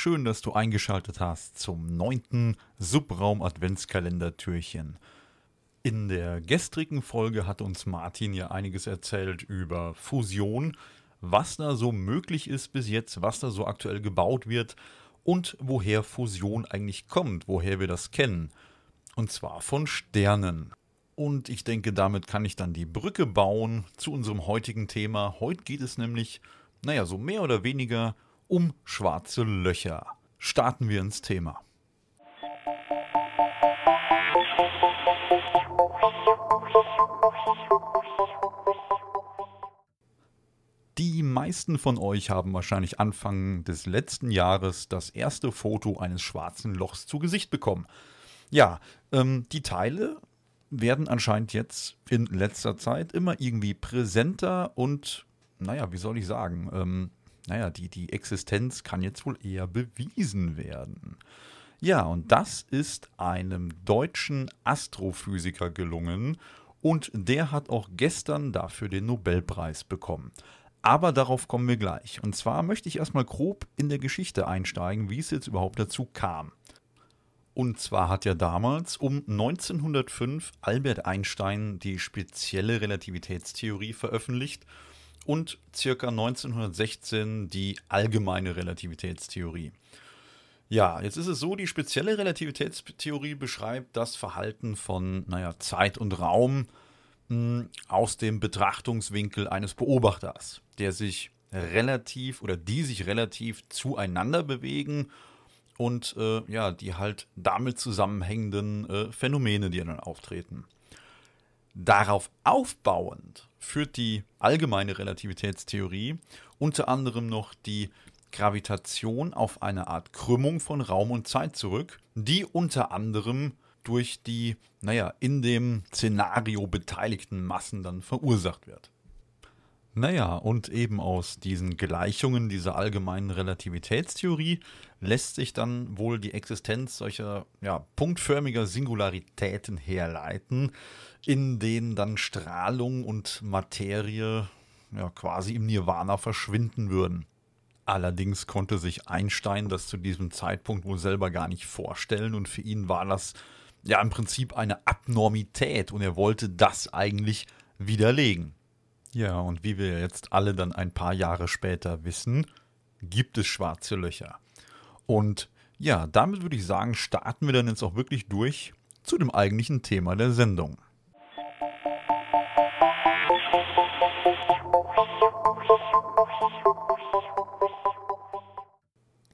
schön, dass du eingeschaltet hast zum neunten Subraum Adventskalender-Türchen. In der gestrigen Folge hat uns Martin ja einiges erzählt über Fusion, was da so möglich ist bis jetzt, was da so aktuell gebaut wird und woher Fusion eigentlich kommt, woher wir das kennen. Und zwar von Sternen. Und ich denke, damit kann ich dann die Brücke bauen zu unserem heutigen Thema. Heute geht es nämlich, naja, so mehr oder weniger um schwarze Löcher. Starten wir ins Thema. Die meisten von euch haben wahrscheinlich Anfang des letzten Jahres das erste Foto eines schwarzen Lochs zu Gesicht bekommen. Ja, ähm, die Teile werden anscheinend jetzt in letzter Zeit immer irgendwie präsenter und, naja, wie soll ich sagen, ähm, naja, die, die Existenz kann jetzt wohl eher bewiesen werden. Ja, und das ist einem deutschen Astrophysiker gelungen und der hat auch gestern dafür den Nobelpreis bekommen. Aber darauf kommen wir gleich. Und zwar möchte ich erstmal grob in der Geschichte einsteigen, wie es jetzt überhaupt dazu kam. Und zwar hat ja damals um 1905 Albert Einstein die spezielle Relativitätstheorie veröffentlicht und circa 1916 die allgemeine Relativitätstheorie. Ja, jetzt ist es so, die spezielle Relativitätstheorie beschreibt das Verhalten von, naja, Zeit und Raum mh, hm, aus dem Betrachtungswinkel eines Beobachters, der sich relativ oder die sich relativ zueinander bewegen und äh, ja, die halt damit zusammenhängenden äh, Phänomene, die dann auftreten. Darauf aufbauend führt die allgemeine Relativitätstheorie unter anderem noch die Gravitation auf eine Art Krümmung von Raum und Zeit zurück, die unter anderem durch die, naja, in dem Szenario beteiligten Massen dann verursacht wird. Naja, und eben aus diesen Gleichungen dieser allgemeinen Relativitätstheorie lässt sich dann wohl die Existenz solcher ja, punktförmiger Singularitäten herleiten, in denen dann Strahlung und Materie ja, quasi im Nirvana verschwinden würden. Allerdings konnte sich Einstein das zu diesem Zeitpunkt wohl selber gar nicht vorstellen und für ihn war das ja im Prinzip eine Abnormität und er wollte das eigentlich widerlegen. Ja, und wie wir jetzt alle dann ein paar Jahre später wissen, gibt es schwarze Löcher. Und ja, damit würde ich sagen, starten wir dann jetzt auch wirklich durch zu dem eigentlichen Thema der Sendung.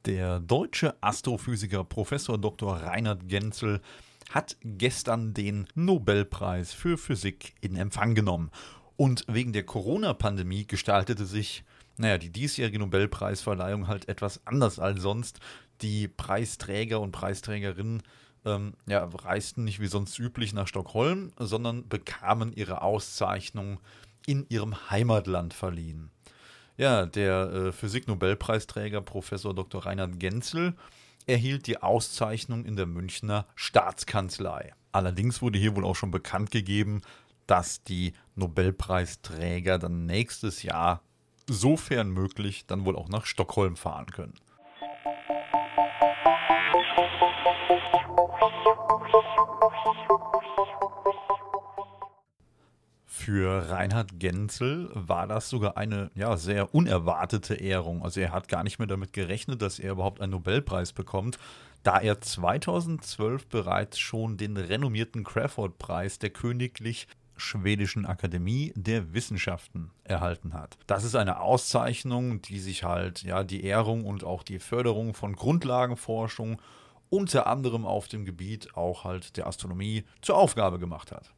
Der deutsche Astrophysiker Professor Dr. Reinhard Genzel hat gestern den Nobelpreis für Physik in Empfang genommen und wegen der Corona-Pandemie gestaltete sich, naja, die diesjährige Nobelpreisverleihung halt etwas anders als sonst. Die Preisträger und Preisträgerinnen ähm, ja, reisten nicht wie sonst üblich nach Stockholm, sondern bekamen ihre Auszeichnung in ihrem Heimatland verliehen. Ja, der äh, Physik-Nobelpreisträger Professor Dr. Reinhard Genzel erhielt die Auszeichnung in der Münchner Staatskanzlei. Allerdings wurde hier wohl auch schon bekannt gegeben, dass die Nobelpreisträger dann nächstes Jahr, sofern möglich, dann wohl auch nach Stockholm fahren können. Für Reinhard Genzel war das sogar eine ja, sehr unerwartete Ehrung. Also er hat gar nicht mehr damit gerechnet, dass er überhaupt einen Nobelpreis bekommt, da er 2012 bereits schon den renommierten Crawford-Preis der Königlich Schwedischen Akademie der Wissenschaften erhalten hat. Das ist eine Auszeichnung, die sich halt ja die Ehrung und auch die Förderung von Grundlagenforschung unter anderem auf dem Gebiet auch halt der Astronomie zur Aufgabe gemacht hat.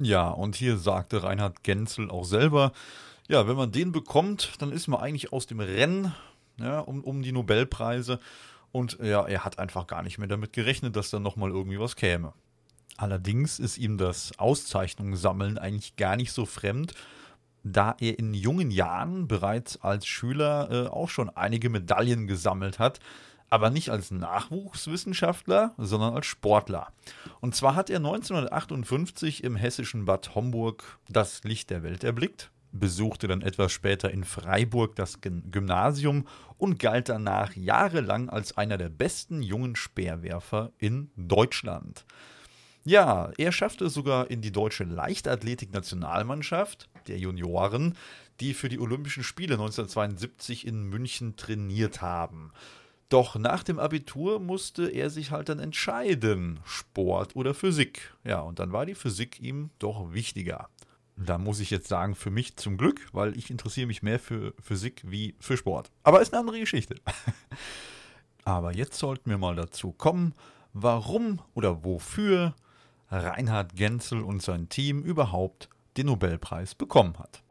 Ja, und hier sagte Reinhard Genzel auch selber, ja, wenn man den bekommt, dann ist man eigentlich aus dem Rennen ja, um, um die Nobelpreise. Und ja, er hat einfach gar nicht mehr damit gerechnet, dass da nochmal irgendwie was käme. Allerdings ist ihm das Auszeichnungssammeln eigentlich gar nicht so fremd, da er in jungen Jahren bereits als Schüler äh, auch schon einige Medaillen gesammelt hat, aber nicht als Nachwuchswissenschaftler, sondern als Sportler. Und zwar hat er 1958 im hessischen Bad Homburg das Licht der Welt erblickt. besuchte dann etwas später in Freiburg das Gymnasium und galt danach jahrelang als einer der besten jungen Speerwerfer in Deutschland. Ja, er schaffte es sogar in die deutsche Leichtathletik-Nationalmannschaft der Junioren, die für die Olympischen Spiele 1972 in München trainiert haben. Doch nach dem Abitur musste er sich halt dann entscheiden, Sport oder Physik. Ja, und dann war die Physik ihm doch wichtiger. Da muss ich jetzt sagen, für mich zum Glück, weil ich interessiere mich mehr für Physik wie für Sport. Aber ist eine andere Geschichte. Aber jetzt sollten wir mal dazu kommen, warum oder wofür Reinhard Genzel und sein Team überhaupt den Nobelpreis bekommen hat.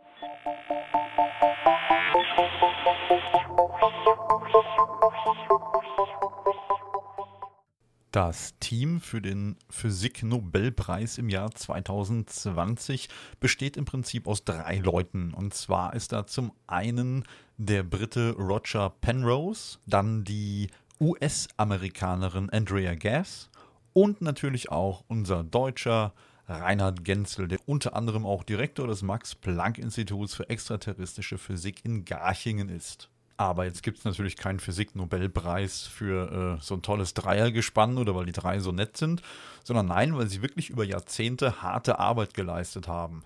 Das Team für den Physik-Nobelpreis im Jahr 2020 besteht im Prinzip aus drei Leuten. Und zwar ist da zum einen der Brite Roger Penrose, dann die US-Amerikanerin Andrea Gass und natürlich auch unser deutscher Reinhard Genzel, der unter anderem auch Direktor des Max-Planck-Instituts für extraterrestrische Physik in Garchingen ist. Aber jetzt gibt es natürlich keinen Physik-Nobelpreis für äh, so ein tolles Dreiergespann oder weil die drei so nett sind, sondern nein, weil sie wirklich über Jahrzehnte harte Arbeit geleistet haben.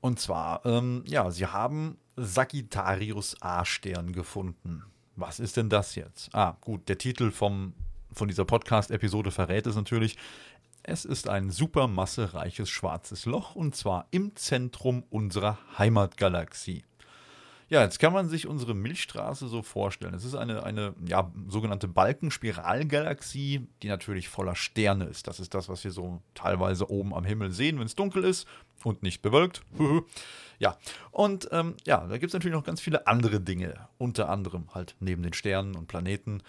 Und zwar, ähm, ja, sie haben Sagittarius A-Stern gefunden. Was ist denn das jetzt? Ah, gut, der Titel vom, von dieser Podcast-Episode verrät es natürlich. Es ist ein supermassereiches schwarzes Loch und zwar im Zentrum unserer Heimatgalaxie. Ja, jetzt kann man sich unsere Milchstraße so vorstellen. Es ist eine, eine ja, sogenannte Balkenspiralgalaxie, die natürlich voller Sterne ist. Das ist das, was wir so teilweise oben am Himmel sehen, wenn es dunkel ist und nicht bewölkt. ja, und ähm, ja, da gibt es natürlich noch ganz viele andere Dinge. Unter anderem halt neben den Sternen und Planeten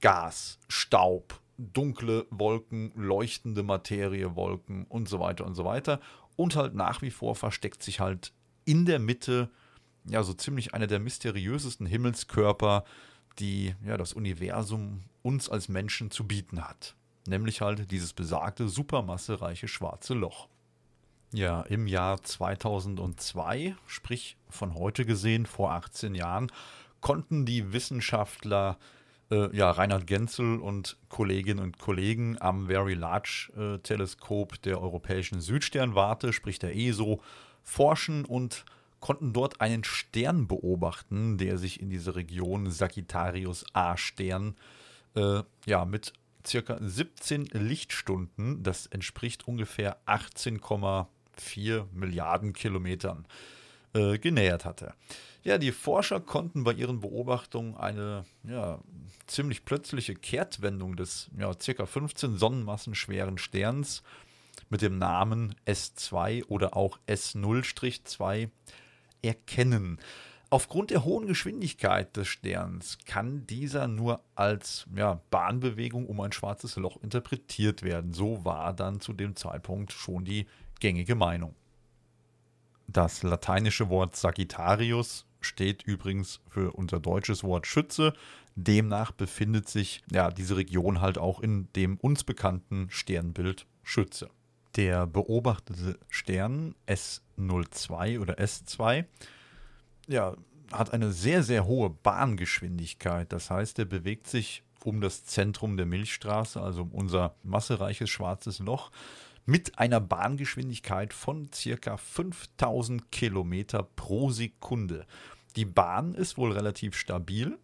Gas, Staub, dunkle Wolken, leuchtende Materie, Wolken und so weiter und so weiter. Und halt nach wie vor versteckt sich halt in der Mitte ja so ziemlich einer der mysteriösesten Himmelskörper, die ja das Universum uns als Menschen zu bieten hat. Nämlich halt dieses besagte supermassereiche schwarze Loch. Ja, im Jahr 2002, sprich von heute gesehen, vor 18 Jahren, konnten die Wissenschaftler äh, ja, Reinhard Genzel und Kolleginnen und Kollegen am Very Large äh, Teleskop der Europäischen Südsternwarte, sprich der ESO, forschen und konnten dort einen Stern beobachten, der sich in dieser Region Sagittarius A-Stern äh, ja, mit circa 17 Lichtstunden, das entspricht ungefähr 18,4 Milliarden Kilometern, äh, genähert hatte. Ja, die Forscher konnten bei ihren Beobachtungen eine ja, ziemlich plötzliche Kehrtwendung des ja, circa 15 Sonnenmassen schweren Sterns mit dem Namen S2 oder auch S0-2 erkennen. Aufgrund der hohen Geschwindigkeit des Sterns kann dieser nur als ja, Bahnbewegung um ein schwarzes Loch interpretiert werden. So war dann zu dem Zeitpunkt schon die gängige Meinung. Das lateinische Wort Sagittarius steht übrigens für unser deutsches Wort Schütze. Demnach befindet sich ja diese Region halt auch in dem uns bekannten Sternbild Schütze. Der beobachtete Stern S02 oder S2 ja, hat eine sehr, sehr hohe Bahngeschwindigkeit. Das heißt, er bewegt sich um das Zentrum der Milchstraße, also um unser massereiches schwarzes Loch, mit einer Bahngeschwindigkeit von circa 5000 Kilometer pro Sekunde. Die Bahn ist wohl relativ stabil,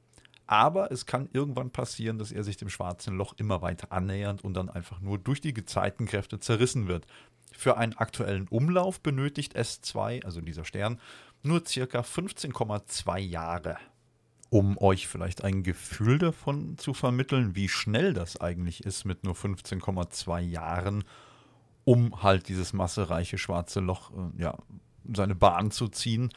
aber es kann irgendwann passieren, dass er sich dem schwarzen Loch immer weiter annähernd und dann einfach nur durch die Gezeitenkräfte zerrissen wird. Für einen aktuellen Umlauf benötigt S2, also dieser Stern, nur circa 15,2 Jahre. Um euch vielleicht ein Gefühl davon zu vermitteln, wie schnell das eigentlich ist mit nur 15,2 Jahren, um halt dieses massereiche schwarze Loch äh, ja, seine Bahn zu ziehen,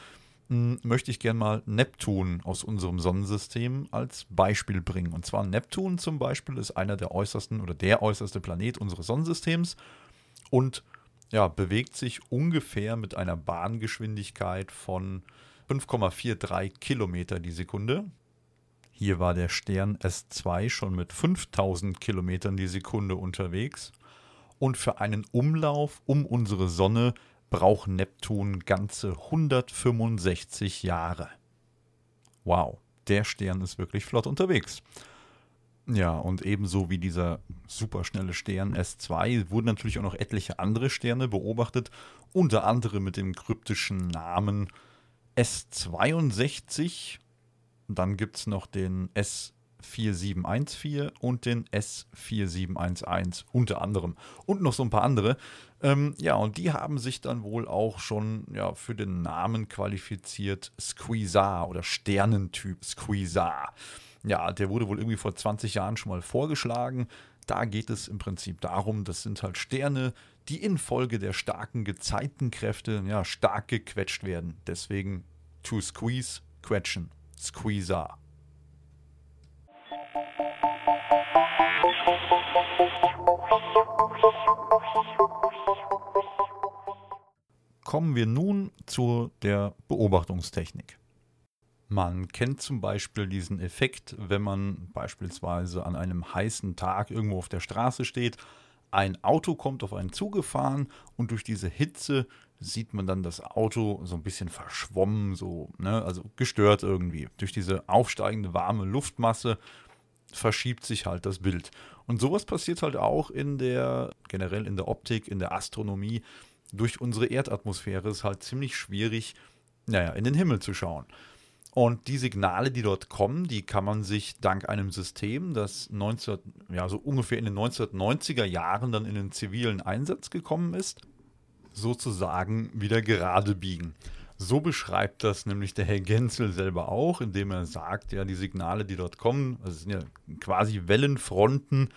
hm, möchte ich gerne mal Neptun aus unserem Sonnensystem als Beispiel bringen. Und zwar Neptun zum Beispiel ist einer der äußersten oder der äußerste Planet unseres Sonnensystems und ja, bewegt sich ungefähr mit einer Bahngeschwindigkeit von 5,43 Kilometer die Sekunde. Hier war der Stern S2 schon mit 5000 Kilometern die Sekunde unterwegs. Und für einen Umlauf um unsere Sonne braucht Neptun ganze 165 Jahre. Wow, der Stern ist wirklich flott unterwegs. Ja, und ebenso wie dieser superschnelle Stern S2 wurden natürlich auch noch etliche andere Sterne beobachtet, unter anderem mit dem kryptischen Namen S62. Dann gibt es noch den S4714 und den S4711 unter anderem und noch so ein paar andere. Ähm, ja, und die haben sich dann wohl auch schon ja, für den Namen qualifiziert Squeezar oder Sternentyp Squeezar. Ja, der wurde wohl irgendwie vor 20 Jahren schon mal vorgeschlagen. Da geht es im Prinzip darum, das sind halt Sterne, die infolge der starken Gezeitenkräfte ja, stark gequetscht werden. Deswegen to squeeze, quetschen, squeezer. Kommen wir nun zu der Beobachtungstechnik. Man kennt zum Beispiel diesen Effekt, wenn man beispielsweise an einem heißen Tag irgendwo auf der Straße steht, ein Auto kommt auf einen zugefahren und durch diese Hitze sieht man dann das Auto so ein bisschen verschwommen, so, ne, also gestört irgendwie. Durch diese aufsteigende warme Luftmasse verschiebt sich halt das Bild. Und sowas passiert halt auch in der, generell in der Optik, in der Astronomie. Durch unsere Erdatmosphäre ist halt ziemlich schwierig, naja, in den Himmel zu schauen. Und die Signale, die dort kommen, die kann man sich dank einem System, das 19, ja, so ungefähr in den 1990er Jahren dann in den zivilen Einsatz gekommen ist, sozusagen wieder gerade biegen. So beschreibt das nämlich der Herr Genzel selber auch, indem er sagt, ja, die Signale, die dort kommen, also sind ja quasi Wellenfronten,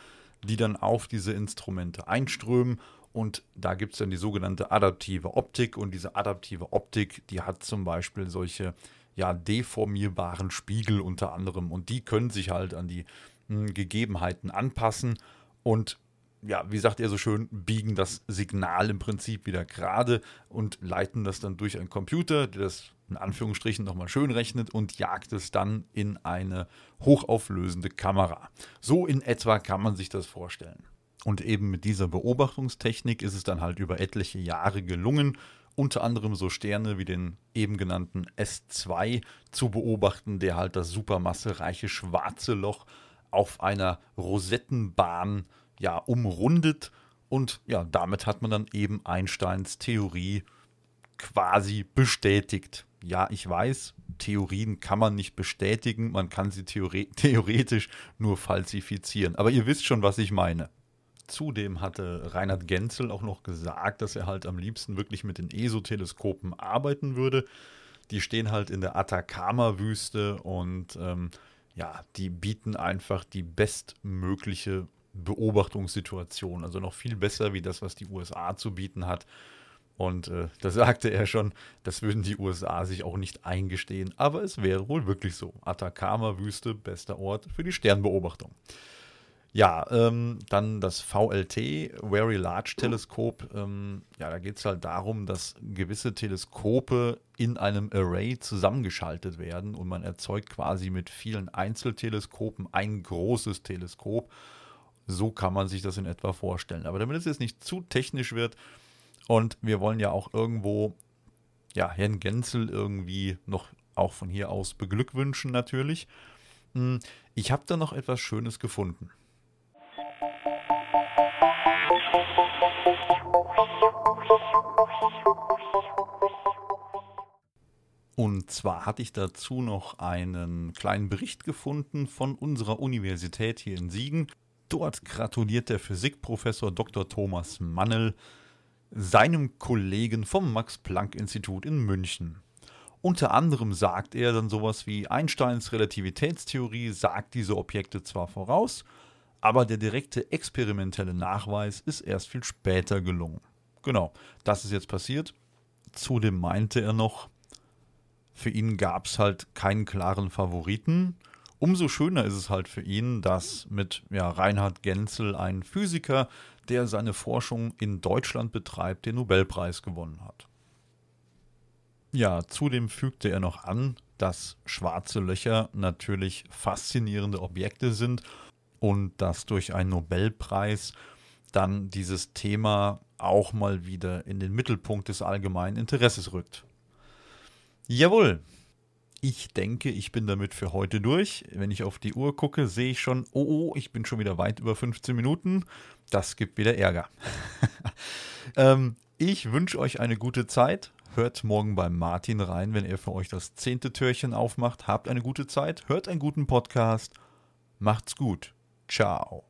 die dann auf diese Instrumente einströmen. Und da gibt es dann die sogenannte adaptive Optik. Und diese adaptive Optik, die hat zum Beispiel solche ja, deformierbaren Spiegel unter anderem. Und die können sich halt an die mh, hm, Gegebenheiten anpassen und ja, wie sagt er so schön, biegen das Signal im Prinzip wieder gerade und leiten das dann durch einen Computer, der das in Anführungsstrichen nochmal schön rechnet und jagt es dann in eine hochauflösende Kamera. So in etwa kann man sich das vorstellen. Und eben mit dieser Beobachtungstechnik ist es dann halt über etliche Jahre gelungen, unter anderem so Sterne wie den eben genannten S2 zu beobachten, der halt das supermassereiche schwarze Loch auf einer Rosettenbahn ja umrundet und ja, damit hat man dann eben Einsteins Theorie quasi bestätigt. Ja, ich weiß, Theorien kann man nicht bestätigen, man kann sie theore theoretisch nur falsifizieren. Aber ihr wisst schon, was ich meine. Zudem hatte Reinhard Genzel auch noch gesagt, dass er halt am liebsten wirklich mit den ESO-Teleskopen arbeiten würde. Die stehen halt in der Atacama-Wüste und ähm, ja, die bieten einfach die bestmögliche Beobachtungssituation. Also noch viel besser wie das, was die USA zu bieten hat. Und äh, da sagte er schon, das würden die USA sich auch nicht eingestehen. Aber es wäre wohl wirklich so. Atacama-Wüste, bester Ort für die Sternbeobachtung. Ja, ähm, dann das VLT, Very Large Teleskop. Ähm, ja, da geht es halt darum, dass gewisse Teleskope in einem Array zusammengeschaltet werden und man erzeugt quasi mit vielen Einzelteleskopen ein großes Teleskop. So kann man sich das in etwa vorstellen. Aber damit es jetzt nicht zu technisch wird und wir wollen ja auch irgendwo ja, Herrn Genzel irgendwie noch auch von hier aus beglückwünschen natürlich. Hm, ich habe da noch etwas Schönes gefunden. Und zwar hatte ich dazu noch einen kleinen Bericht gefunden von unserer Universität hier in Siegen. Dort gratuliert der Physikprofessor Dr. Thomas Mannel seinem Kollegen vom Max-Planck-Institut in München. Unter anderem sagt er dann sowas wie Einsteins Relativitätstheorie sagt diese Objekte zwar voraus, aber der direkte experimentelle Nachweis ist erst viel später gelungen. Genau, das ist jetzt passiert. Zudem meinte er noch, für ihn gab es halt keinen klaren Favoriten. Umso schöner ist es halt für ihn, dass mit ja, Reinhard Genzel ein Physiker, der seine Forschung in Deutschland betreibt, den Nobelpreis gewonnen hat. Ja, zudem fügte er noch an, dass schwarze Löcher natürlich faszinierende Objekte sind und dass durch einen Nobelpreis dann dieses Thema auch mal wieder in den Mittelpunkt des allgemeinen Interesses rückt. Jawohl, ich denke, ich bin damit für heute durch. Wenn ich auf die Uhr gucke, sehe ich schon, oh, oh ich bin schon wieder weit über 15 Minuten. Das gibt wieder Ärger. ähm, ich wünsche euch eine gute Zeit. Hört morgen beim Martin rein, wenn er für euch das zehnte Türchen aufmacht. Habt eine gute Zeit, hört einen guten Podcast. Macht's gut. Ciao.